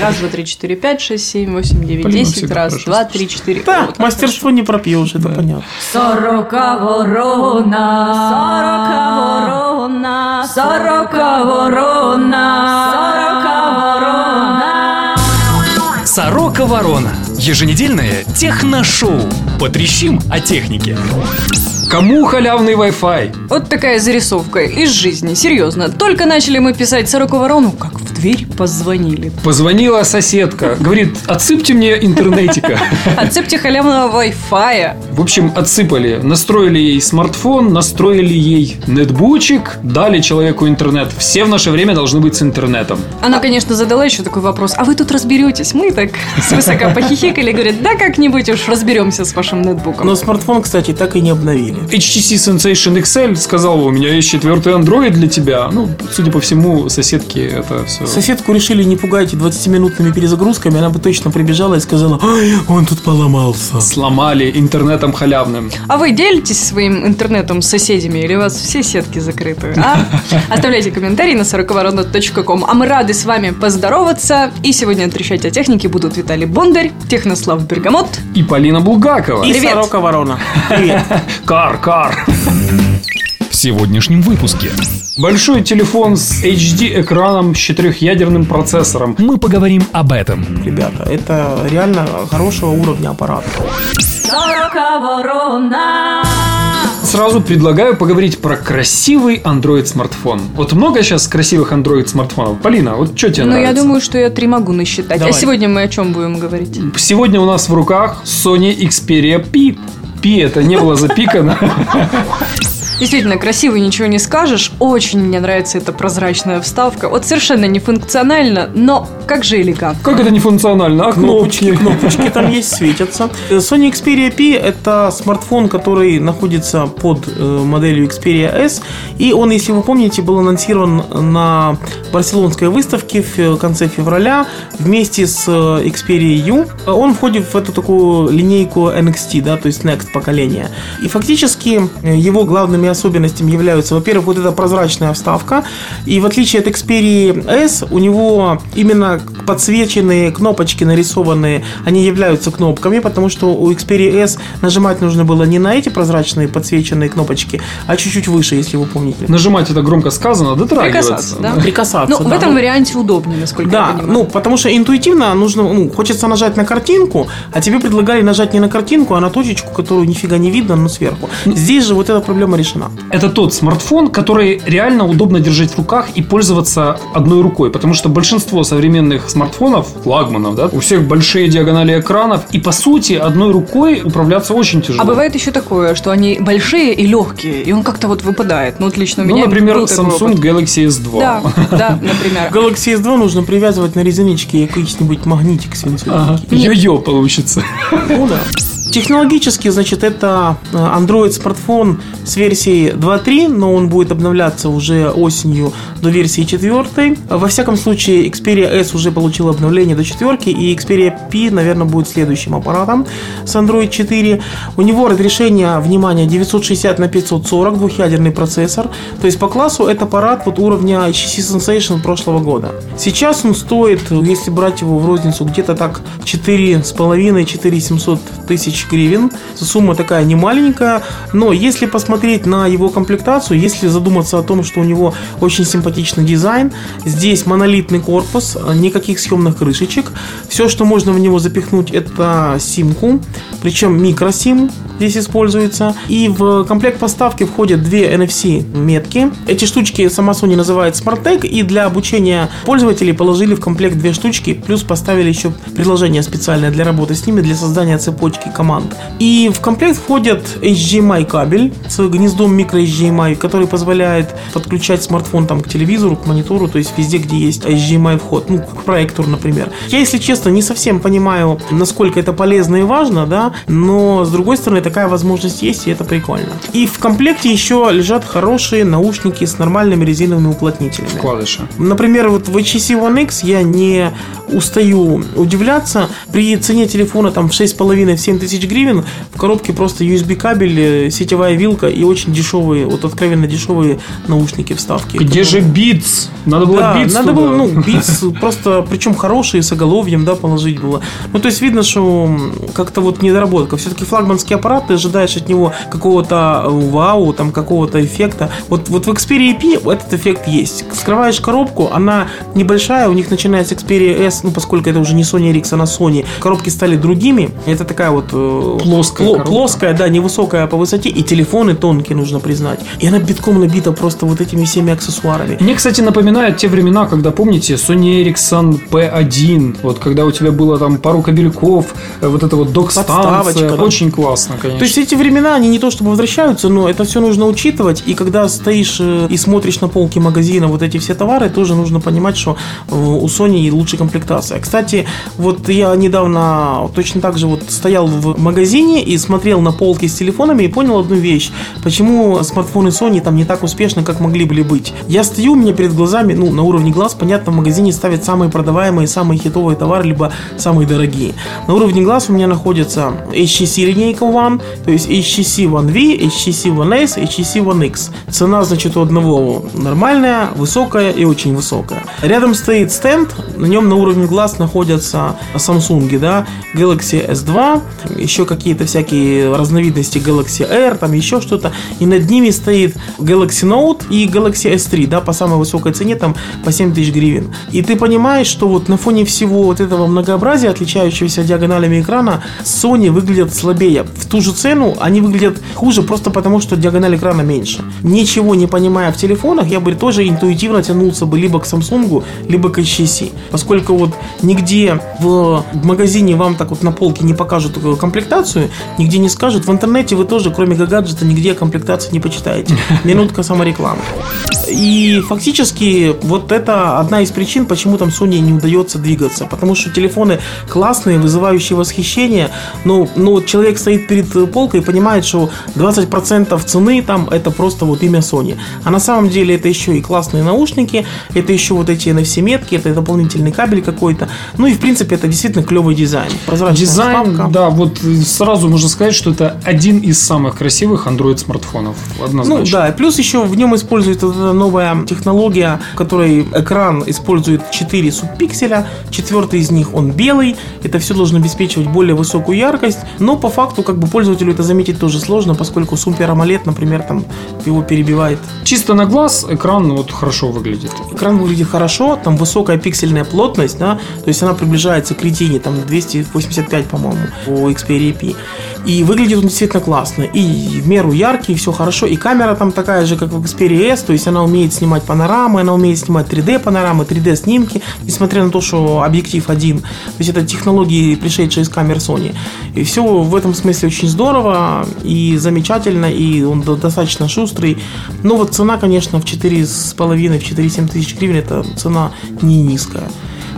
Раз, два, три, четыре, пять, шесть, семь, восемь, девять, десять. Раз, хорошо два, три, четыре. Да, Вот, мастерство не пропьешь, это понятно. Сорока ворона, сорока ворона, сорока ворона, сорока ворона. Сорока Ворона. Еженедельное техношоу. Потрещим о технике. Кому халявный Wi-Fi? Вот такая зарисовка из жизни, серьезно. Только начали мы писать сороку ворону, как в дверь позвонили. Позвонила соседка, говорит, отсыпьте мне интернетика. Отцепьте халявного Wi-Fi. В общем, отсыпали. Настроили ей смартфон, настроили ей нетбучик, дали человеку интернет. Все в наше время должны быть с интернетом. Она, конечно, задала еще такой вопрос. А вы тут разберетесь? Мы так свысока похихикали, говорят, да как-нибудь уж разберемся с вашим нетбуком. Но смартфон, кстати, так и не обновили. HTC Sensation XL сказал, у меня есть четвертый Android для тебя. Ну, судя по всему, соседки это все... Соседку решили не пугать 20-минутными перезагрузками, она бы точно прибежала и сказала, ой, он тут поломался. Сломали интернетом халявным. А вы делитесь своим интернетом с соседями или у вас все сетки закрыты? А? Оставляйте комментарии на сороковорона.ком. А мы рады с вами поздороваться. И сегодня трещать о технике будут Виталий Бондарь, Технослав Бергамот. И Полина Булгакова. И Привет. сорока ворона. Привет. Кар, кар. В сегодняшнем выпуске Большой телефон с HD-экраном с четырехъядерным процессором. мы поговорим об этом. Ребята, это реально хорошего уровня аппарат. Сразу предлагаю поговорить про красивый Android-смартфон. Вот много сейчас красивых Android-смартфонов. Полина, вот что тебе Ну, я нравится? думаю, что я три могу насчитать. Давай. А сегодня мы о чем будем говорить? Сегодня у нас в руках Sony Xperia P. P это не было запикано. Действительно, красивый, ничего не скажешь. Очень мне нравится эта прозрачная вставка. Вот совершенно не функционально, но как же элегантно. Как это не функционально? А Кнопочки, кнопочки там есть, светятся. Sony Xperia P – это смартфон, который находится под э, моделью Xperia S. И он, если вы помните, был анонсирован на барселонской выставке в конце февраля вместе с э, Xperia U. Он входит в эту такую линейку NXT, да, то есть Next поколения. И фактически э, его главными особенностями являются, во-первых, вот эта прозрачная вставка. И в отличие от Xperia S, у него именно подсвеченные кнопочки нарисованные, они являются кнопками, потому что у Xperia S нажимать нужно было не на эти прозрачные подсвеченные кнопочки, а чуть-чуть выше, если вы помните. Нажимать это громко сказано, дотрагиваться. Прикасаться, да? Прикасаться. Ну, в да. этом варианте удобнее, насколько я Да, понимаю. ну, потому что интуитивно нужно, ну, хочется нажать на картинку, а тебе предлагали нажать не на картинку, а на точечку, которую нифига не видно, но сверху. Здесь же вот эта проблема решена. Это тот смартфон, который реально удобно держать в руках и пользоваться одной рукой. Потому что большинство современных смартфонов, флагманов, да, у всех большие диагонали экранов. И по сути, одной рукой управляться очень тяжело. А бывает еще такое, что они большие и легкие, и он как-то вот выпадает. Ну, вот лично у Ну, меня например, был такой Samsung. Galaxy S2. Да, да, например. Galaxy S2 нужно привязывать на резиночке какой-нибудь магнитик свинцовый. Ага. Йо-йо получится. Ну да. Технологически, значит, это э, Android смартфон с версией 2.3, но он будет обновляться уже осенью до версии 4. Во всяком случае, Xperia S уже получил обновление до 4, и Xperia P, наверное, будет следующим аппаратом с Android 4. У него разрешение, внимание, 960 на 540, двухъядерный процессор. То есть по классу это аппарат вот уровня HTC Sensation прошлого года. Сейчас он стоит, если брать его в розницу, где-то так 4,5-4,700 тысяч гривен. Сумма такая не маленькая, но если посмотреть на его комплектацию, если задуматься о том, что у него очень симпатичный дизайн, здесь монолитный корпус, никаких съемных крышечек, все, что можно в него запихнуть, это симку, причем микросим здесь используется. И в комплект поставки входят две NFC метки. Эти штучки сама Sony называет Smart Tag, и для обучения пользователей положили в комплект две штучки, плюс поставили еще приложение специальное для работы с ними, для создания цепочки команд. И в комплект входит HDMI кабель с гнездом микро HDMI, который позволяет подключать смартфон там к телевизору, к монитору, то есть везде, где есть HDMI вход, ну, к проектору, например. Я, если честно, не совсем понимаю, насколько это полезно и важно, да, но, с другой стороны, такая возможность есть, и это прикольно. И в комплекте еще лежат хорошие наушники с нормальными резиновыми уплотнителями. Вкладыши. Например, вот в HTC One X я не устаю удивляться. При цене телефона там в 6,5-7 тысяч тысяч гривен, в коробке просто USB кабель, э, сетевая вилка и очень дешевые, вот откровенно дешевые наушники вставки. Где же Beats? Надо было да, Beats надо туда. было, ну, Beats просто, причем хорошие, с оголовьем, да, положить было. Ну, то есть видно, что как-то вот недоработка. Все-таки флагманский аппарат, ты ожидаешь от него какого-то э, вау, там, какого-то эффекта. Вот, вот в Xperia P этот эффект есть. Скрываешь коробку, она небольшая, у них начинается Xperia S, ну, поскольку это уже не Sony Ericsson, а Sony, коробки стали другими. Это такая вот... Плоская пло- коробка. плоская, да, невысокая по высоте, и телефоны тонкие, нужно признать. И она битком набита просто вот этими всеми аксессуарами. Мне, кстати, напоминает те времена, когда, помните, Sony Ericsson P1, вот когда у тебя было там пару кабельков, э, вот это вот док-станция, да. очень классно, конечно. То есть эти времена, они не то чтобы возвращаются, но это все нужно учитывать. И когда стоишь э, и смотришь на полки магазина вот эти все товары, тоже нужно понимать, что э, у Sony лучше комплектация. Кстати, вот я недавно точно так же вот стоял в магазине и смотрел на полки с телефонами и понял одну вещь. Почему смартфоны Sony там не так успешны, как могли бы быть. Я стою, у меня перед глазами, ну, на уровне глаз, понятно, в магазине ставят самые продаваемые, самые хитовые товары, либо самые дорогие. На уровне глаз у меня находится HTC линейка One, то есть HTC One V, HTC One S, HTC One X. Цена, значит, у одного нормальная, высокая и очень высокая. Рядом стоит стенд, на нем на уровне глаз находятся Samsung, да, Galaxy S2, еще какие-то всякие разновидности Galaxy Air, там еще что-то. И над ними стоит Galaxy Note и Galaxy S3, да, по самой высокой цене, там по 7 тысяч гривен. И ты понимаешь, что вот на фоне всего вот этого многообразия, отличающегося диагоналями экрана, Sony выглядят слабее. В ту же цену они выглядят хуже просто потому, что диагональ экрана меньше. Ничего не понимая в телефонах, я бы тоже интуитивно тянулся бы либо к Samsung, либо к HTC. Поскольку вот нигде в магазине вам так вот на полке не покажут э, комплектацию, нигде не скажут. В интернете вы тоже, кроме гаджета, нигде комплектацию не почитаете. Минутка саморекламы. И фактически вот это одна из причин, почему там Sony не удается двигаться. Потому что телефоны классные, вызывающие восхищение, но, но вот человек стоит перед полкой и понимает, что 20% цены там это просто вот имя Sony. А на самом деле это еще и классные наушники, это еще вот эти NFC-метки, это дополнительный кабель какой-то. Ну и в принципе это действительно клевый дизайн. Прозрачная Дизайн, вставка. да, вот сразу можно сказать, что это один из самых красивых Android смартфонов. Ну Однозначно. да, и плюс еще в нем используется новая технология, в которой экран использует 4 субпикселя, четвертый из них он белый, это все должно обеспечивать более высокую яркость, но по факту как бы пользователю это заметить тоже сложно, поскольку Super AMOLED, например, там его перебивает. Чисто на глаз экран вот хорошо выглядит. Экран выглядит хорошо, там высокая пиксельная плотность, да, то есть она приближается к ретине, там 285, по-моему, по Xperia P. И выглядит он действительно классно, и в меру яркий, все хорошо, и камера там такая же, как в Xperia S, то есть она умеет снимать панорамы, она умеет снимать 3D панорамы, 3D снимки, несмотря на то, что объектив один. То есть это технологии, пришедшие из камер Sony. И все в этом смысле очень здорово и замечательно, и он до- достаточно шустрый. Но вот цена, конечно, в 4,5, в 4,7 тысяч гривен, это цена не низкая.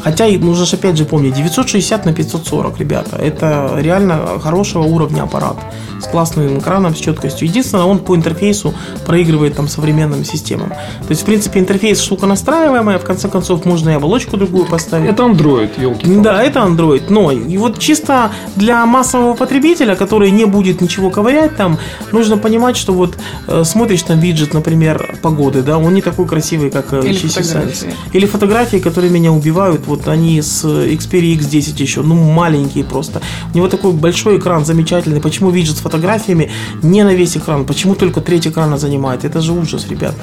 Хотя, и нужно же опять же помнить, 960 на 540, ребята. Это реально хорошего уровня аппарат. С классным экраном, с четкостью. Единственное, он по интерфейсу проигрывает там современным системам. То есть, в принципе, интерфейс штука настраиваемая. В конце концов, можно и оболочку другую поставить. Это Android, елки. Да, это Android, но и вот чисто для массового потребителя, который не будет ничего ковырять там, нужно понимать, что вот э, смотришь на виджет, например, погоды, да, он не такой красивый, как э, Или HTC фотографии. Или фотографии, которые меня убивают, вот они с Xperia X10 еще, ну маленькие просто. У него такой большой экран замечательный. Почему виджет с фотографиями не на весь экран? Почему только треть экрана занимает? Это же ужас, ребята.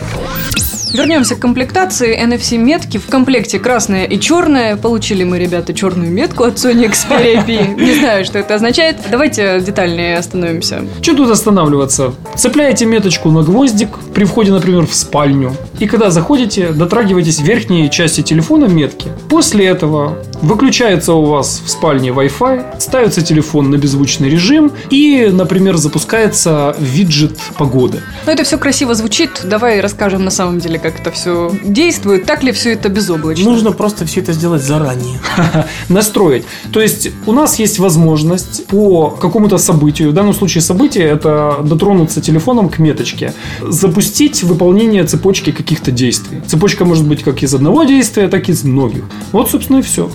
Вернемся к комплектации. NFC-метки в комплекте красная и черная. Получили мы, ребята, черную метку от Sony Xperia P. Не знаю, что это означает. Давайте детальнее остановимся. Что тут останавливаться? Цепляете меточку на гвоздик при входе, например, в спальню. И когда заходите, дотрагиваетесь верхней части телефона метки. После этого выключается у вас в спальне Wi-Fi, ставится телефон на беззвучный режим и, например, запускается виджет погоды. Но это все красиво звучит. Давай расскажем на самом деле, как это все действует. Так ли все это безоблачно? Нужно просто все это сделать заранее. настроить. То есть у нас есть возможность по какому-то событию, в данном случае событие это дотронуться телефоном к меточке, запустить выполнение цепочки каких-то действий. Цепочка может быть как из одного действия, так и из многих. Вот, собственно, и все.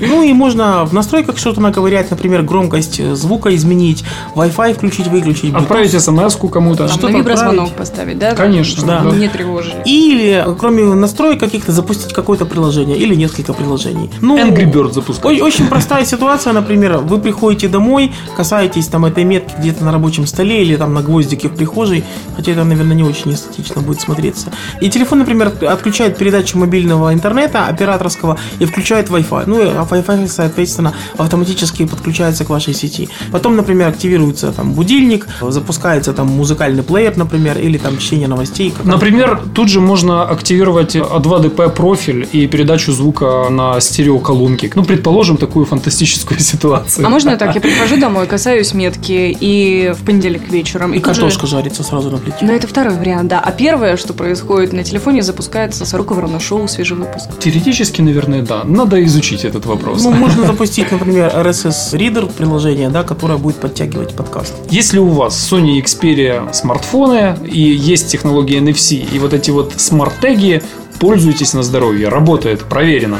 Ну и можно в настройках что-то наковырять, например, громкость звука изменить, Wi-Fi включить, выключить. Bluetooth. Отправить смс-ку кому-то. Что-то на виброзвонок поставить, да? Конечно, да. Не тревожить. Или, кроме настроек каких-то, запустить какое-то приложение или несколько приложений. Ну, Angry Bird запускать. Ой, Очень простая ситуация, например, вы приходите домой, касаетесь там этой метки где-то на рабочем столе или там на гвоздике в прихожей, хотя это, наверное, не очень эстетично будет смотреться. И телефон, например, отключает передачу мобильного интернета операторского и включает Wi-Fi. Ну, и Wi-Fi, соответственно, автоматически подключается к вашей сети. Потом, например, активируется там будильник, запускается там музыкальный плеер, например, или там чтение новостей. Например, тут же можно активировать А2DP профиль и передачу звука на стереоколонки. Ну, предположим, такую фантастическую ситуацию. А можно так? Я прихожу домой, касаюсь метки и в понедельник вечером. И же- картошка жарится сразу на плите. Ну, это второй вариант, да. А первое, что происходит на телефоне, запускается Сорока Ворона Шоу, свежий выпуск. Теоретически, наверное, да. Надо изучить этот вопрос. Ну, можно запустить, например, RSS Reader приложение, да, которое будет подтягивать подкаст. Если у вас Sony Xperia смартфоны и есть технология NFC и вот эти вот смарт-теги, пользуйтесь на здоровье. Работает, проверено.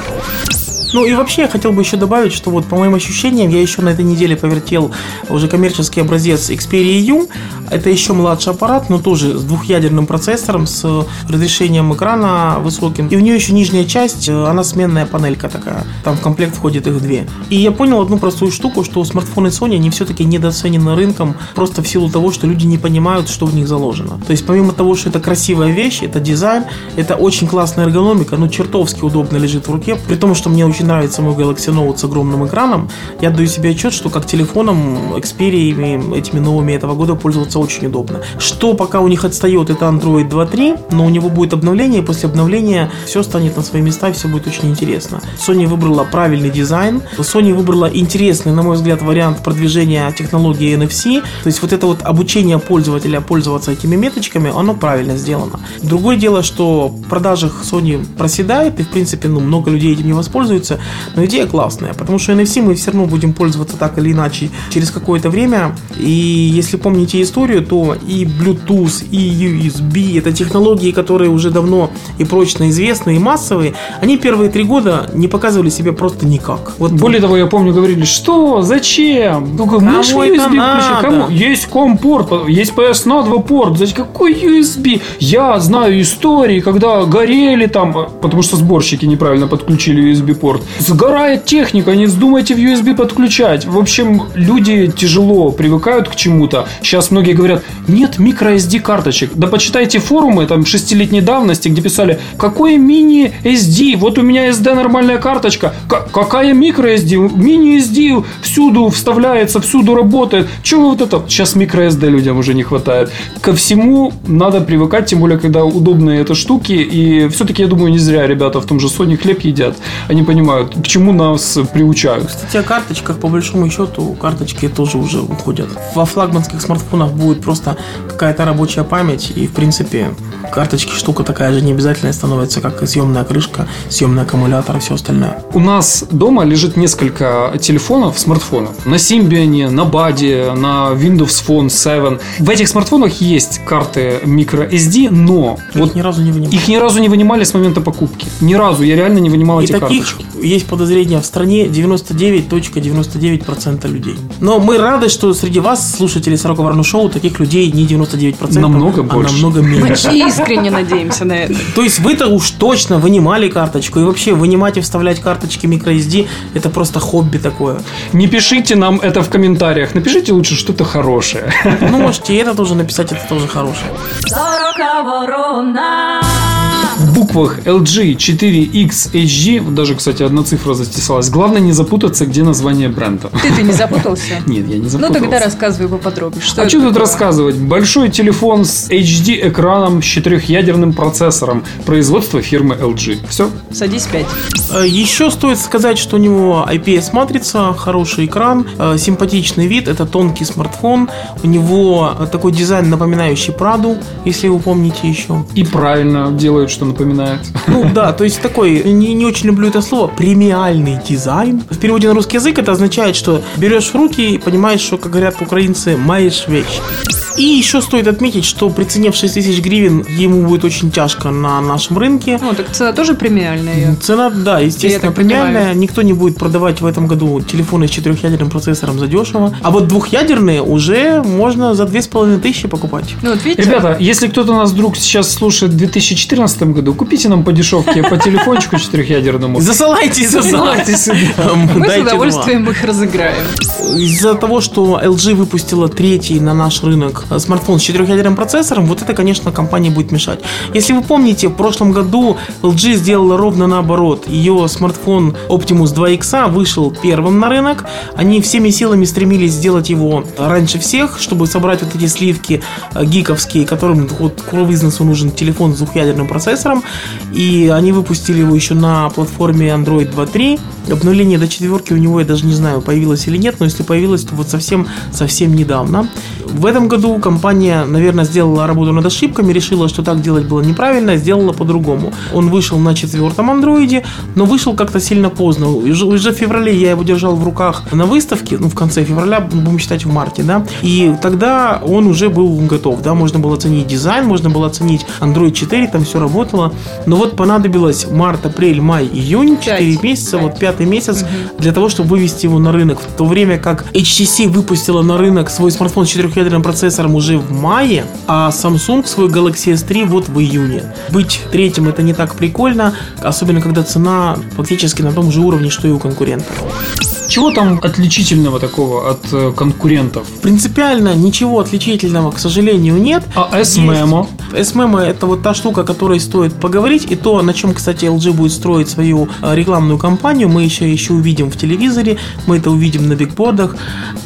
Ну и вообще я хотел бы еще добавить, что вот по моим ощущениям, я еще на этой неделе повертел уже коммерческий образец Xperia U. Это еще младший аппарат, но тоже с двухъядерным процессором, с разрешением экрана высоким. И у нее еще нижняя часть, э, она сменная панелька такая. Там в комплект входит их две. И я понял одну простую штуку, что смартфоны Sony, они все-таки недооценены рынком просто в силу того, что люди не понимают, что в них заложено. То есть помимо того, что это красивая вещь, это дизайн, это очень классная эргономика, но чертовски удобно лежит в руке. При том, что мне очень нравится мой Galaxy Note с огромным экраном, я отдаю себе отчет, что как телефоном Xperia этими новыми этого года пользоваться очень удобно. Что пока у них отстает, это Android 2.3, но у него будет обновление, и после обновления все станет на свои места, и все будет очень интересно. Sony выбрала правильный дизайн, Sony выбрала интересный, на мой взгляд, вариант продвижения технологии NFC, то есть вот это вот обучение пользователя пользоваться этими меточками, оно правильно сделано. Другое дело, что в продажах Sony проседает, и в принципе, ну, много людей этим не воспользуются, но идея классная, потому что NFC мы все равно будем пользоваться так или иначе через какое-то время, и если помните историю, то и Bluetooth, и USB, это технологии, которые уже давно и прочно известны, и массовые, они первые три года не показывали себя просто никак. Вот Более того, я помню, говорили, что, зачем? Только Кому USB надо? Кому? Есть ком-порт, есть PS на 2 порт. Зачем? Какой USB? Я знаю истории, когда горели там, потому что сборщики неправильно подключили USB-порт. Сгорает техника, не вздумайте в USB подключать. В общем, люди тяжело привыкают к чему-то. Сейчас многие говорят, нет микро-SD карточек. Да почитайте форумы там шестилетней давности, где писали, какой мини-SD, вот у меня SD нормальная карточка, К- какая микро-SD, мини-SD всюду вставляется, всюду работает. Чего вот это? Сейчас микро-SD людям уже не хватает. Ко всему надо привыкать, тем более, когда удобные это штуки. И все-таки, я думаю, не зря ребята в том же Sony хлеб едят. Они понимают, к чему нас приучают. Кстати, о карточках, по большому счету, карточки тоже уже уходят. Во флагманских смартфонах будет просто какая-то рабочая память, и, в принципе, карточки штука такая же не обязательная становится, как и съемная крышка, съемный аккумулятор и все остальное. У нас дома лежит несколько телефонов, смартфонов. На Symbian, на Body, на Windows Phone 7. В этих смартфонах есть карты microSD, но Вот вот ни разу не вынимал. их ни разу не вынимали с момента покупки. Ни разу я реально не вынимал И эти таких карточки. Есть подозрение в стране 99.99% людей. Но мы рады, что среди вас, слушателей Сорока Варну Шоу, таких людей не 99%, Намного а больше. намного Мы меньше. искренне надеемся на это. То есть вы-то уж точно вынимали карточку. И вообще вынимать и вставлять карточки microSD это просто хобби такое. Не пишите нам это в комментариях. Напишите лучше что-то хорошее. Ну, можете и это тоже написать, это тоже хорошее. Буквах LG 4X HG, вот даже, кстати, одна цифра затесалась. Главное не запутаться, где название бренда. Ты-то не запутался? Нет, я не Ну запутался. тогда рассказывай поподробнее. Что а что тут рассказывать? Большой телефон с HD-экраном с четырехъядерным процессором. Производство фирмы LG. Все. Садись пять. Э, Еще стоит сказать, что у него IPS-матрица, хороший экран, э, симпатичный вид, это тонкий смартфон. У него э, такой дизайн, напоминающий Праду, если вы помните еще. И правильно делают, что напоминает. Ну да, то есть такой, не, не очень люблю это слово, премиальный дизайн. В переводе на русский язык это означает, что берешь в руки и понимаешь, что, как говорят украинцы, маешь вещь. И еще стоит отметить, что при цене в 6 тысяч гривен ему будет очень тяжко на нашем рынке. Ну, так цена тоже премиальная. Цена, да, естественно, так понимаю. премиальная. Никто не будет продавать в этом году телефоны с четырехъядерным процессором задешево. А вот двухъядерные уже можно за две с половиной тысячи покупать. Ну, вот видите, Ребята, если кто-то нас вдруг сейчас слушает в 2014 году, купите нам по дешевке по телефончику четырехъядерному. Засылайте. Засылайте сюда. мы с удовольствием их разыграем. Из-за того, что LG выпустила третий на наш рынок смартфон с четырехъядерным процессором, вот это, конечно, компании будет мешать. Если вы помните, в прошлом году LG сделала ровно наоборот. Ее смартфон Optimus 2X вышел первым на рынок. Они всеми силами стремились сделать его раньше всех, чтобы собрать вот эти сливки э, гиковские, которым вот бизнесу нужен телефон с двухъядерным процессором. И они выпустили его еще на платформе Android 2.3. Обновление до четверки у него, я даже не знаю, появилось или нет, но если появилось, то вот совсем, совсем недавно. В этом году компания, наверное, сделала работу над ошибками, решила, что так делать было неправильно, сделала по-другому. Он вышел на четвертом андроиде, но вышел как-то сильно поздно. Уже, уже в феврале я его держал в руках на выставке, ну, в конце февраля, будем считать в марте, да, и тогда он уже был готов, да, можно было оценить дизайн, можно было оценить Android 4, там все работало, но вот понадобилось март, апрель, май, июнь, 4 Пять. месяца, вот Пять. пятый месяц для того, чтобы вывести его на рынок. В то время как HTC выпустила на рынок свой смартфон с четырехъядерным процессором уже в мае, а Samsung свой Galaxy S3 вот в июне. Быть третьим это не так прикольно, особенно когда цена фактически на том же уровне, что и у конкурентов. Чего там отличительного такого от э, конкурентов? Принципиально ничего отличительного, к сожалению, нет. А S-Memo? S-Memo это вот та штука, о которой стоит поговорить, и то, на чем, кстати, LG будет строить свою э, рекламную кампанию, мы еще, еще увидим в телевизоре, мы это увидим на бигбордах.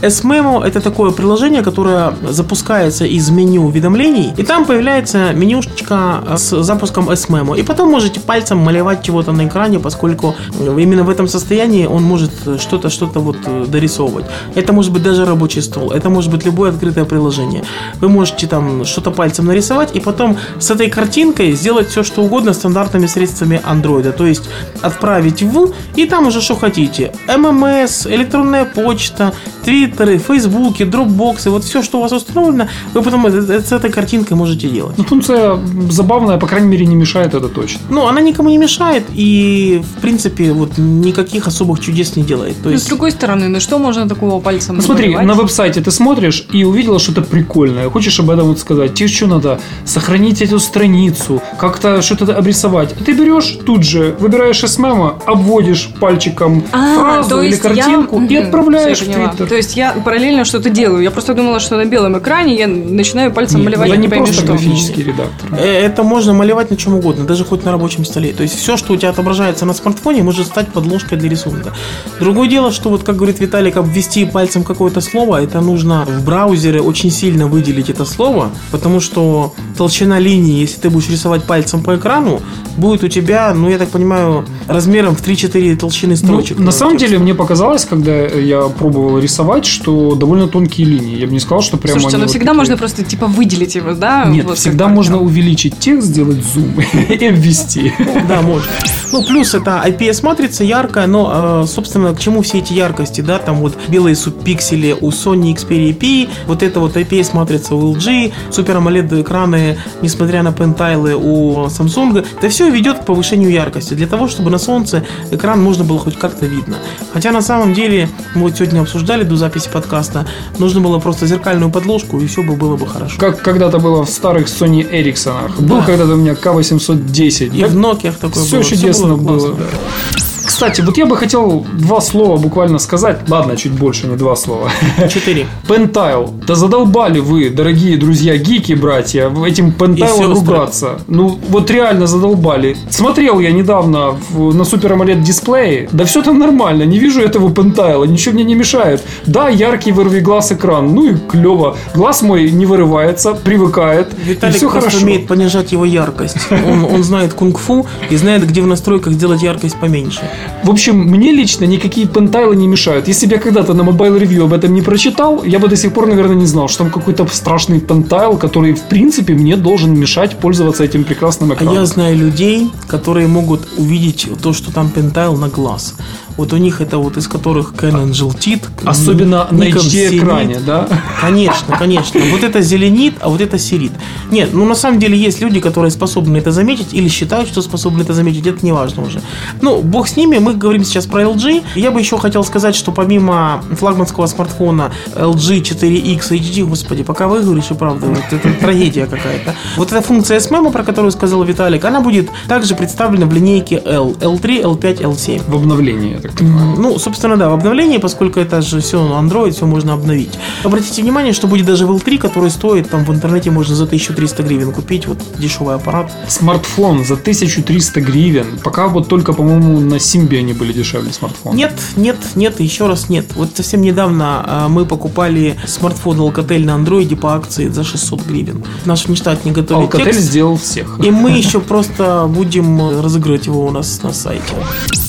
S-Memo это такое приложение, которое запускается из меню уведомлений, и там появляется менюшечка с запуском S-Memo, и потом можете пальцем малевать чего-то на экране, поскольку именно в этом состоянии он может что-то что-то вот э, дорисовывать. Это может быть даже рабочий стол, это может быть любое открытое приложение. Вы можете там что-то пальцем нарисовать и потом с этой картинкой сделать все, что угодно стандартными средствами андроида. То есть отправить в и там уже что хотите. ММС, электронная почта, твиттеры, фейсбуки, дропбоксы, вот все, что у вас установлено, вы потом с этой картинкой можете делать. Ну, функция забавная, по крайней мере, не мешает, это точно. Ну, она никому не мешает и, в принципе, вот никаких особых чудес не делает. То Ну, с другой стороны, ну что можно такого пальцем Ну, смотри, на веб-сайте ты смотришь и увидела что-то прикольное. Хочешь об этом вот сказать. Тебе что надо? Сохранить эту страницу, как-то что-то обрисовать. Ты берешь тут же, выбираешь SMM, обводишь пальчиком А, фразу или есть я- картинку и отправляешь в я. Твиттер. То есть я параллельно что-то делаю. Я просто думала, что на белом экране я начинаю пальцем Нет, малевать это не просто что. графический редактор. Э, Это можно малевать на чем угодно, даже хоть на рабочем столе. То есть все, что у тебя отображается на смартфоне, может стать подложкой для рисунка. Другое дело, что вот как говорит Виталик, обвести пальцем какое-то слово, это нужно в браузере очень сильно выделить это слово, потому что толщина линии, если ты будешь рисовать пальцем по экрану, будет у тебя, ну я так понимаю, размером в 3-4 толщины Ну, строчек. на самом текста. деле, мне показалось, когда я пробовал рисовать, что довольно тонкие линии. Я бы не сказал, что прямо Слушайте, они ну всегда такие. можно просто типа выделить его, да? Нет, Вот всегда можно партнер. увеличить текст, сделать зум и обвести. Да, можно. Ну, плюс это IPS-матрица яркая, но, э, собственно, к чему все эти яркости, да, там вот белые субпиксели у Sony Xperia P, вот это вот IPS-матрица у LG, Super AMOLED экраны, несмотря на пентайлы у Samsung, это все ведет к повышению яркости, для того, чтобы на солнце экран можно было хоть как-то видно. Хотя на самом деле, мы вот сегодня обсуждали до записи подкаста, нужно было просто зеркальную подложку, и все бы было бы хорошо. Как когда-то было в старых Sony Ericsson. Был Да. когда-то у меня K810. И в Nokia такое Все было. чудесно было. классно, да. Кстати, вот я бы хотел два слова буквально сказать. Ладно, чуть больше, не два слова. Четыре. Пентайл. Да задолбали вы, дорогие друзья, гики, братья, этим пентайлом ругаться. Ну, вот реально задолбали. Смотрел я недавно в- на Super AMOLED дисплее. Да все там нормально, не вижу этого пентайла, ничего мне не мешает. Да, яркий вырви глаз экран, ну и клево. Глаз мой не вырывается, привыкает. и Виталик все просто хорошо. умеет понижать его яркость. Он, он знает кунг-фу и знает, где в настройках сделать яркость поменьше. В общем, мне лично никакие пентайлы не мешают. Если бы я когда-то на Mobile Review об этом не прочитал, я бы до сих пор, наверное, не знал, что там какой-то страшный пентайл, который, в принципе, мне должен мешать пользоваться этим прекрасным А экраном. я знаю людей, которые могут увидеть то, что там пентайл на глаз. Вот у них это вот из которых Canon желтит. Особенно на HD-экране, да? Конечно, конечно. Вот это зеленит, а вот это серит. Нет, ну на самом деле есть люди, которые способны это заметить или считают, что способны это заметить. Это не важно уже. Ну, бог с ними, мы говорим сейчас про LG. Я бы еще хотел сказать, что помимо флагманского смартфона LG 4X HD, господи, пока вы говоришь, и правда, вот это трагедия какая-то. Вот эта функция SMM, про которую сказал Виталик, она будет также представлена в линейке L, L3, L5, L7. В обновлении, так понимаю. Ну, собственно, да, в обновлении, поскольку это же все Android, все можно обновить. Обратите внимание, что будет даже в L3, который стоит, там в интернете можно за 1300 гривен купить, вот дешевый аппарат. Смартфон за 1300 гривен. Пока вот только, по-моему, на Симбе они были дешевле смартфона. Нет, нет, нет, еще раз нет. Вот совсем недавно а, мы покупали смартфон Alcatel на андроиде по акции за 600 гривен. Наш внештатник готовит Alcatel текст, сделал всех. и мы еще просто будем разыгрывать его у нас на сайте.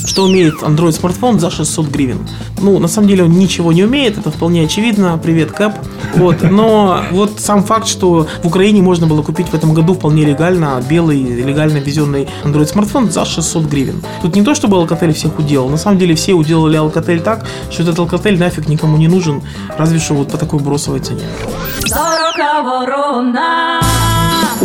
Что умеет Android смартфон за 600 гривен? Ну, на самом деле он ничего не умеет, это вполне очевидно. Привет, Кэп. Вот. Но вот сам факт, что в Украине можно было купить в этом году вполне легально белый, легально везенный Android смартфон за 600 гривен. Тут не то, чтобы Alcatel всех уделал. На самом деле все уделали Alcatel так, что этот Alcatel нафиг никому не нужен, разве что вот по такой бросовой цене. У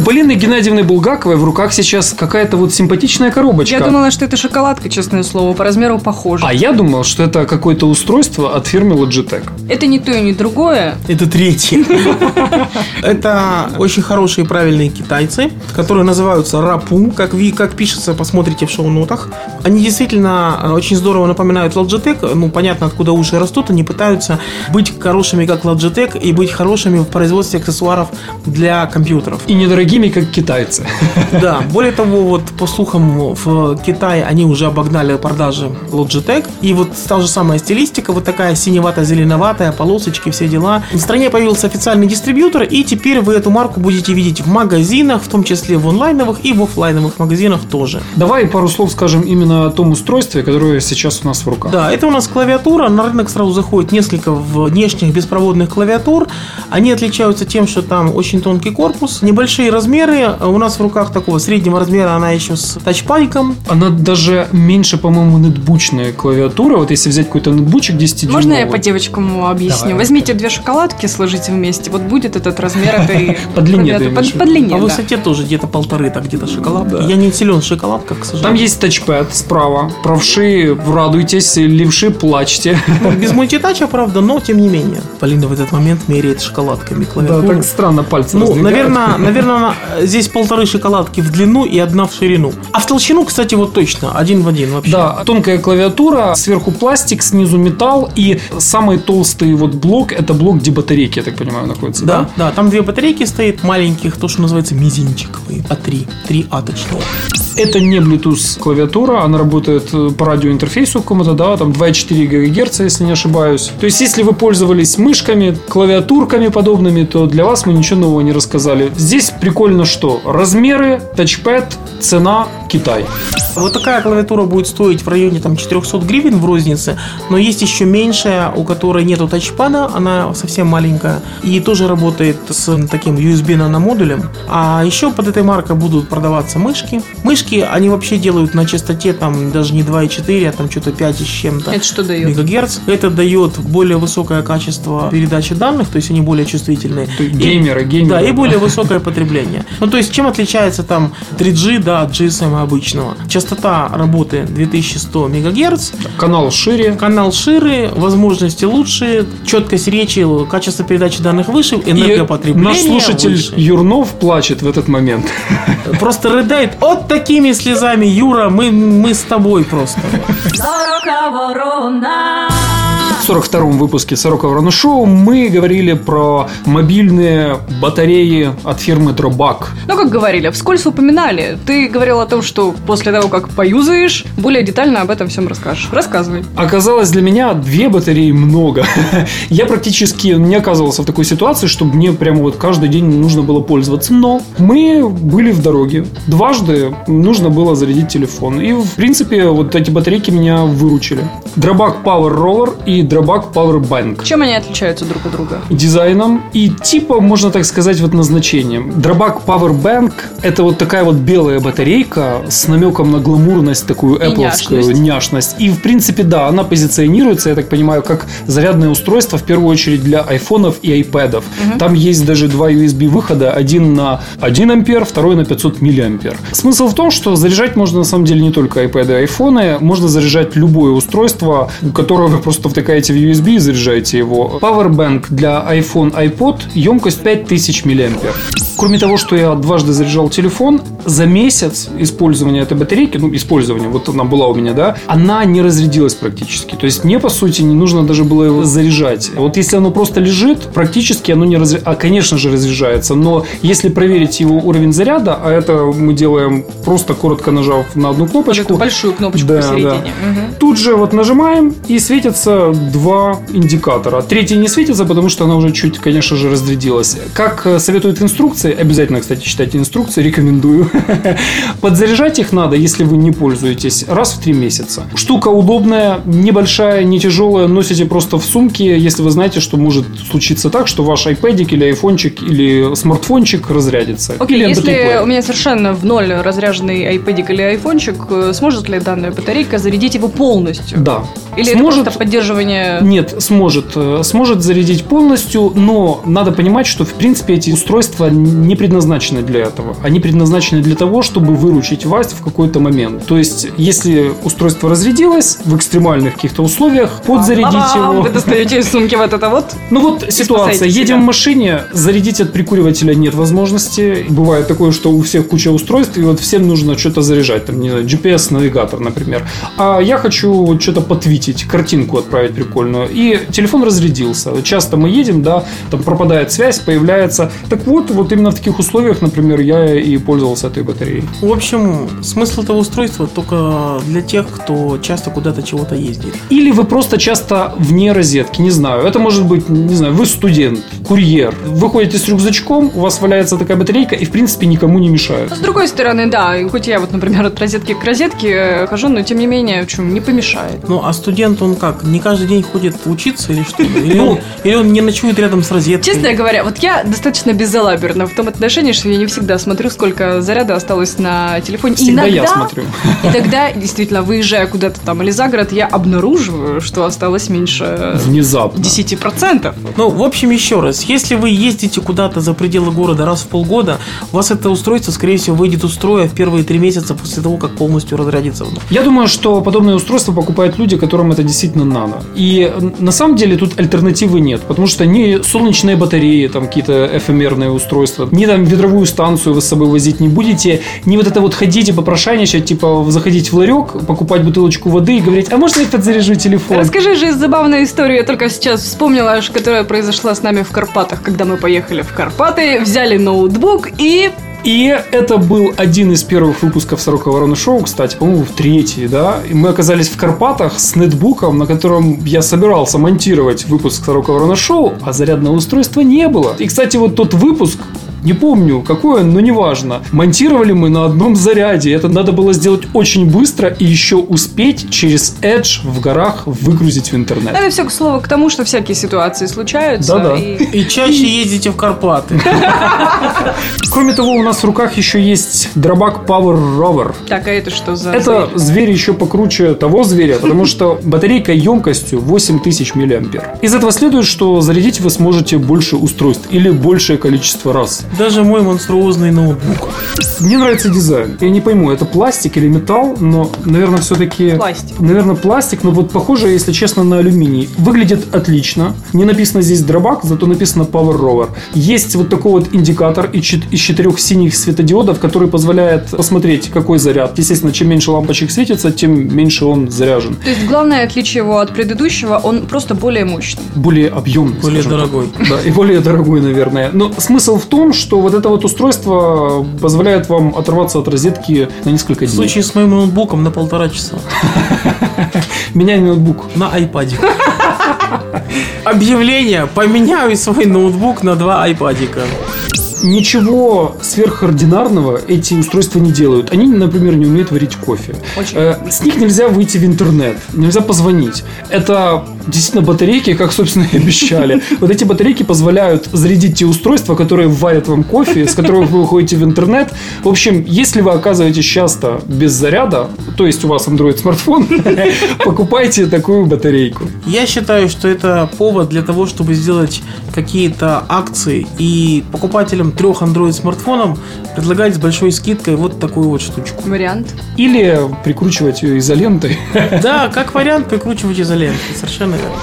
Полины Геннадьевны Булгаковой в руках сейчас какая-то вот симпатичная коробочка. Я думала, что это шоколадка, честное слово, по размеру похоже. А я думал, что это какое-то устройство от фирмы Logitech. Это не то и не другое. Это третий. Это очень хорошие и правильные китайцы, которые называются Рапу, как, ви, как пишется, посмотрите в шоу-нотах. Они действительно э, очень здорово напоминают Logitech. Ну, понятно, откуда уши растут. Они пытаются быть хорошими, как Logitech, и быть хорошими в производстве аксессуаров для компьютеров. И недорогими, как китайцы. Да, более того, вот по слухам в Китае они уже обогнали продажи Logitech. И вот та же самая стилистика, вот такая синевато-зеленоватая, полосочки, все дела. В стране появился официальный дистрибьютор, и теперь вы эту марку будете видеть в магазинах, в том числе в онлайновых и в офлайновых магазинах тоже. Давай пару слов скажем именно о том устройстве, которое сейчас у нас в руках. Да, это у нас клавиатура. На рынок сразу заходит несколько внешних беспроводных клавиатур. Они отличаются тем, что там очень тонкий корпус, небольшие размеры. У нас в руках такого среднего размера она еще с тачпадиком. Она даже меньше, по-моему, нетбучная клавиатура. Вот если взять какой-то нетбучик 10 Можно я по девочкам объясню? Давай. Возьмите две шоколадки, сложите вместе. Вот будет этот размер этой По длине по, длине, По да. высоте тоже где-то полторы, так где-то шоколад. Да. Я не силен в шоколадках, к Там сожалению. есть тачпэд справа. Правши, радуйтесь, левши, плачьте. Без мультитача, правда, но тем не менее. Полина в этот момент меряет шоколадками Да, клавиатуру. так странно пальцы Ну, наверное, наверное, она- здесь полторы шоколадки в длину и одна в ширину. А в толщину, кстати, вот точно, один в один вообще. Да, тонкая клавиатура, сверху пластик, снизу металл, и самый толстый вот блок, это блок, где батарейки, я так понимаю, находятся, да? Да, да, там две батарейки стоит, маленьких, то, что называется мизинчиковые, А3, 3А точнее. Это не Bluetooth клавиатура, она работает э, по радиоинтерфейсу какому-то, да, там 2,4 ГГц, если не ошибаюсь. То есть, если вы пользовались мышками, клавиатурками подобными, то для вас мы ничего нового не рассказали. Здесь прикольно что? Размеры, тачпэд, цена, Китай. Вот такая клавиатура будет стоить в районе там 400 гривен в рознице, но есть еще меньшая, у которой нету тачпада, она совсем маленькая и тоже работает с таким USB наномодулем. А еще под этой маркой будут продаваться мышки. Мышки они вообще делают на частоте там даже не 2,4, а там что-то 5 и с чем-то. Это что дает? Мегагерц. Это дает более высокое качество передачи данных, то есть они более чувствительные. И- геймеры, геймеры, Да, и более высокое потребление. Ну, то есть, чем отличается там 3G, да, от GSM обычного? Частота работы 2100 МГц, Канал шире. канал шире, возможности лучше, четкость речи, качество передачи данных выше, И энергопотребление наш слушатель выше. Юрнов плачет в этот момент. Просто рыдает от такими слезами, Юра, мы, мы с тобой просто. В 42-м выпуске Сорока Ворона Шоу мы говорили про мобильные батареи от фирмы Dropback. Ну, как говорили, вскользь упоминали. Ты говорил о том, что после того, как поюзаешь, более детально об этом всем расскажешь. Рассказывай. Оказалось, для меня две батареи много. Я практически не оказывался в такой ситуации, чтобы мне прямо вот каждый день нужно было пользоваться. Но мы были в дороге. Дважды нужно было зарядить телефон. И, в принципе, вот эти батарейки меня выручили. Dropback Power Roller и Dropback Drawback Power Bank. Чем они отличаются друг от друга? дизайном и типа, можно так сказать, вот назначением. Drawback Power Bank – это вот такая вот белая батарейка с намеком на гламурность, такую Apple'овскую няшность. И, в принципе, да, она позиционируется, я так понимаю, как зарядное устройство, в первую очередь, для айфонов и айпэдов. Там есть даже два USB-выхода, один на 1 ампер, второй на 500 миллиампер. Смысл в том, что заряжать можно, на самом деле, не только iPad и айфоны, можно заряжать любое устройство, у которого вы просто втыкаете в USB и заряжаете его. Powerbank для iPhone, iPod, емкость 5000 миллиампер. Кроме того, что я дважды заряжал телефон, за месяц использования этой батарейки, ну, использования, вот она была у меня, да, она не разрядилась практически. То есть мне, по сути, не нужно даже было его заряжать. Вот если оно просто лежит, практически оно не разряжается. А, конечно же, разряжается. Но если проверить его уровень заряда, а это мы делаем просто коротко нажав на одну Вот кнопочку, эту большую кнопочку Да, посередине. да. Мгм. Тут же вот нажимаем, и светятся два индикатора. Третий не светится, потому что она уже чуть, конечно же, разрядилась. Как э, советуют инструкции, обязательно, кстати, читайте инструкции, рекомендую. Подзаряжать их надо, если вы не пользуетесь, раз в три месяца. Штука удобная, небольшая, не тяжелая, носите просто в сумке, если вы знаете, что может случиться так, что ваш iPad или айфончик или смартфончик разрядится. Окей, или если MP3 у меня совершенно в ноль разряженный iPad или айфончик, э, сможет ли данная батарейка зарядить его полностью? Да. Или Сможет- это просто поддерживание... Нет, сможет. э, Сможет зарядить полностью, но надо понимать, что в принципе эти устройства не предназначены для этого. Они предназначены для того, чтобы выручить вас в какой-то момент. То есть, если устройство разрядилось в экстремальных каких-то условиях, подзарядить его. Вы достаете из сумки вот это вот. Ну вот ситуация. Едем в машине, зарядить от прикуривателя нет возможности. Бывает такое, что у всех куча устройств, и вот всем нужно что-то заряжать. Там, не знаю, GPS-навигатор, например. А я хочу вот что-то потвитить, картинку отправить прикольную. И телефон разрядился. Часто мы едем, да, там пропадает связь, появляется. Так вот, вот именно в таких условиях, например, я и пользовался этой батареей. В общем, смысл этого устройства только для тех, кто часто куда-то чего-то ездит. Или вы просто часто вне розетки, не знаю. Это может быть, не знаю, вы студент, курьер. Вы ходите с рюкзачком, у вас валяется такая батарейка и, в принципе, никому не мешает. С другой стороны, да, хоть я вот, например, от розетки к розетке хожу, но тем не менее, в чем не помешает. Ну, а студент, он как? Не каждый день ходит учиться или что? Или, Ну, он, или он не ночует рядом с розеткой? Честно говоря, вот я достаточно безалаберна в том отношении, что я не всегда смотрю, сколько заряда осталось на телефоне. Всегда иногда, я смотрю. И тогда, действительно, выезжая куда-то там или за город, я обнаруживаю, что осталось меньше Внезапно. 10%. Ну, в общем, еще раз, если вы ездите куда-то за пределы города раз в полгода, у вас это устройство, скорее всего, выйдет из строя в первые три месяца после того, как полностью разрядится. Я думаю, что подобные устройства покупают люди, которым это действительно надо. И на самом деле тут альтернативы нет, потому что ни солнечные батареи, там какие-то эфемерные устройства, ни там ветровую станцию вы с собой возить не будете, ни вот это вот ходить и попрошайничать, типа заходить в ларек, покупать бутылочку воды и говорить, а можно я подзаряжу телефон? Расскажи же забавную историю, я только сейчас вспомнила, аж, которая произошла с нами в Карпатах, когда мы поехали в Карпаты, взяли ноутбук и... И это был один из первых выпусков «Сорока Ворона Шоу», кстати, по-моему, в третий, да. И мы оказались в Карпатах с нетбуком, на котором я собирался монтировать выпуск «Сорока Ворона Шоу», а зарядного устройства не было. И, кстати, вот тот выпуск, не помню, какой он, но неважно. Монтировали мы на одном заряде. Это надо было сделать очень быстро и еще успеть через Edge в горах выгрузить в интернет. Это все, к слову, к тому, что всякие ситуации случаются. Да-да. и- И чаще ездите в Карпаты. Кроме того, у нас в руках еще есть дробак Power Rover. Так, а это что за... Это зверь? зверь еще покруче того зверя, потому что батарейка емкостью 8000 мА. Из этого следует, что зарядить вы сможете больше устройств или большее количество раз. Даже мой монструозный ноутбук. Мне нравится дизайн. Я не пойму, это пластик или металл, но, наверное, все-таки... Пластик. Наверное, пластик, но вот похоже, если честно, на алюминий. Выглядит отлично. Не написано здесь дробак, зато написано Power Rover. Есть вот такой вот индикатор из чет- из четырех синих светодиодов, который позволяет посмотреть, какой заряд. Естественно, чем меньше лампочек светится, тем меньше он заряжен. То есть главное отличие его от предыдущего, он просто более мощный. Более объемный. Более скажем так. дорогой. Да, и более дорогой, наверное. Но смысл в том, что вот это вот устройство позволяет вам оторваться от розетки на несколько В дней. случае с моим ноутбуком на полтора часа. Меняй ноутбук. На айпаде. Объявление. Поменяю свой ноутбук на два айпадика. Ничего сверхординарного эти устройства не делают. Они, например, не умеют варить кофе. Очень. Э, С них нельзя выйти в интернет, нельзя позвонить. Это действительно батарейки, как, собственно, и обещали. Вот эти батарейки позволяют зарядить те устройства, которые варят вам кофе, с которых вы выходите в интернет. В общем, если вы оказываетесь часто без заряда, то есть у вас Android смартфон, покупайте такую батарейку. Я считаю, что это повод для того, чтобы сделать какие-то акции и покупателям трех Android смартфонов предлагать с большой скидкой вот такую вот штучку. Вариант. Или прикручивать ее изолентой. Да, как вариант прикручивать изолентой. Совершенно верно.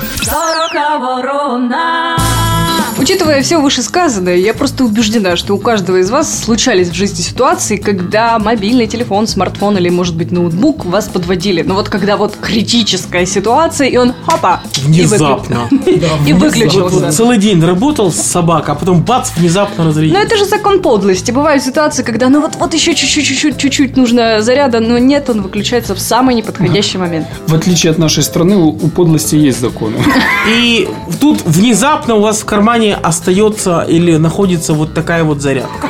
Учитывая все вышесказанное, я просто убеждена, что у каждого из вас случались в жизни ситуации, когда мобильный телефон, смартфон или, может быть, ноутбук вас подводили. Но вот когда вот критическая ситуация, и он хопа! Внезапно. И выключился. целый день работал с собакой, а потом бац, внезапно Но разрядил. это же закон подлости. Бывают ситуации, когда ну вот, вот еще чуть-чуть, чуть-чуть, нужно заряда, но нет, он выключается в самый неподходящий момент. В отличие от нашей страны, у у подлости есть законы. И тут внезапно у вас в кармане остается или находится вот такая вот зарядка.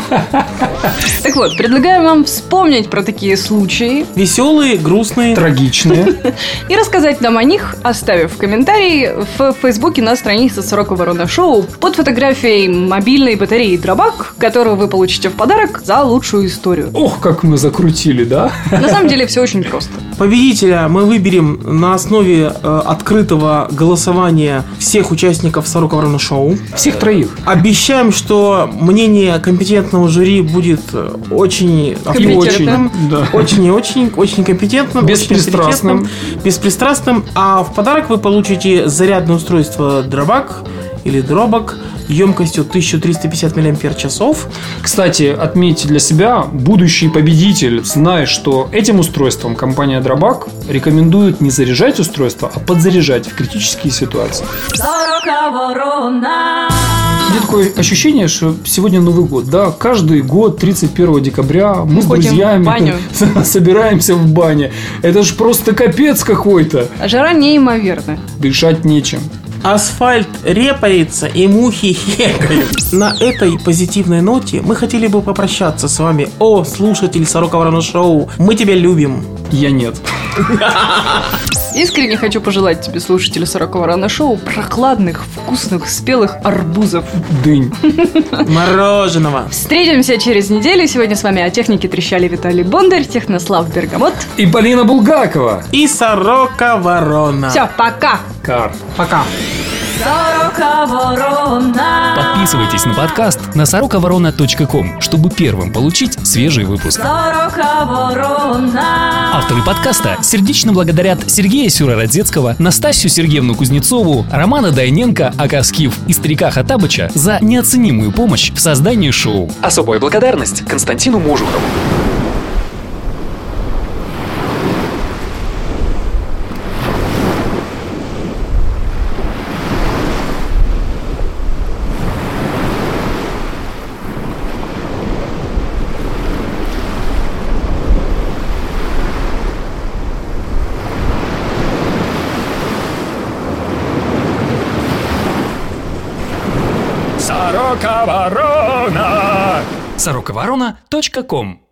Так вот, предлагаю вам вспомнить про такие случаи Веселые, грустные. Трагичные. и рассказать нам о них, оставив комментарий в Фейсбуке на странице Сорока Ворона Шоу под фотографией мобильной батареи Дробак, которую вы получите в подарок за лучшую историю. Ох, как мы закрутили, да? На самом деле все очень просто. Победителя мы выберем на основе э, открытого голосования всех участников Сорока Ворона Шоу. Всех троих. Обещаем, что мнение компетентного жюри будет э, очень Компетентным. очень, Да. очень и очень, очень компетентным, очень Беспристрастным. авторитетным, беспристрастным. А в подарок вы получите зарядное устройство Дробак или Дробак емкостью 1350 мАч. Кстати, отметьте для себя, будущий победитель, зная, что этим устройством компания Дробак рекомендует не заряжать устройство, а подзаряжать в критические ситуации. У меня такое ощущение, что сегодня Новый год, да, каждый год 31 декабря мы с Ходим в друзьями собираемся в бане. Это ж просто капец какой-то. А жара неимоверная. Дышать нечем. Асфальт репается и мухи хекают. На этой позитивной ноте мы хотели бы попрощаться с вами. О, слушатель Сорока Ворона Шоу, мы тебя любим. Я нет. Искренне хочу пожелать тебе, слушателю Сорока Рано Шоу, прохладных, вкусных, спелых арбузов. Дынь. Мороженого. Встретимся через неделю. Сегодня с вами о технике трещали Виталий Бондарь, Технослав Бергамот. И Полина Булгакова. И Сорока Ворона. Все, пока! Кар. Пока. Подписывайтесь на подкаст на сороковорона.ком, чтобы первым получить свежий выпуск. Авторы подкаста сердечно благодарят Сергея Сюрородецкого, Настасью Сергеевну Кузнецову, Романа Дайненко, Акаскив и старика Хатабыча за неоценимую помощь в создании шоу. Особая благодарность Константину Мужухову. Сорока Ворона! Сороковорона.ком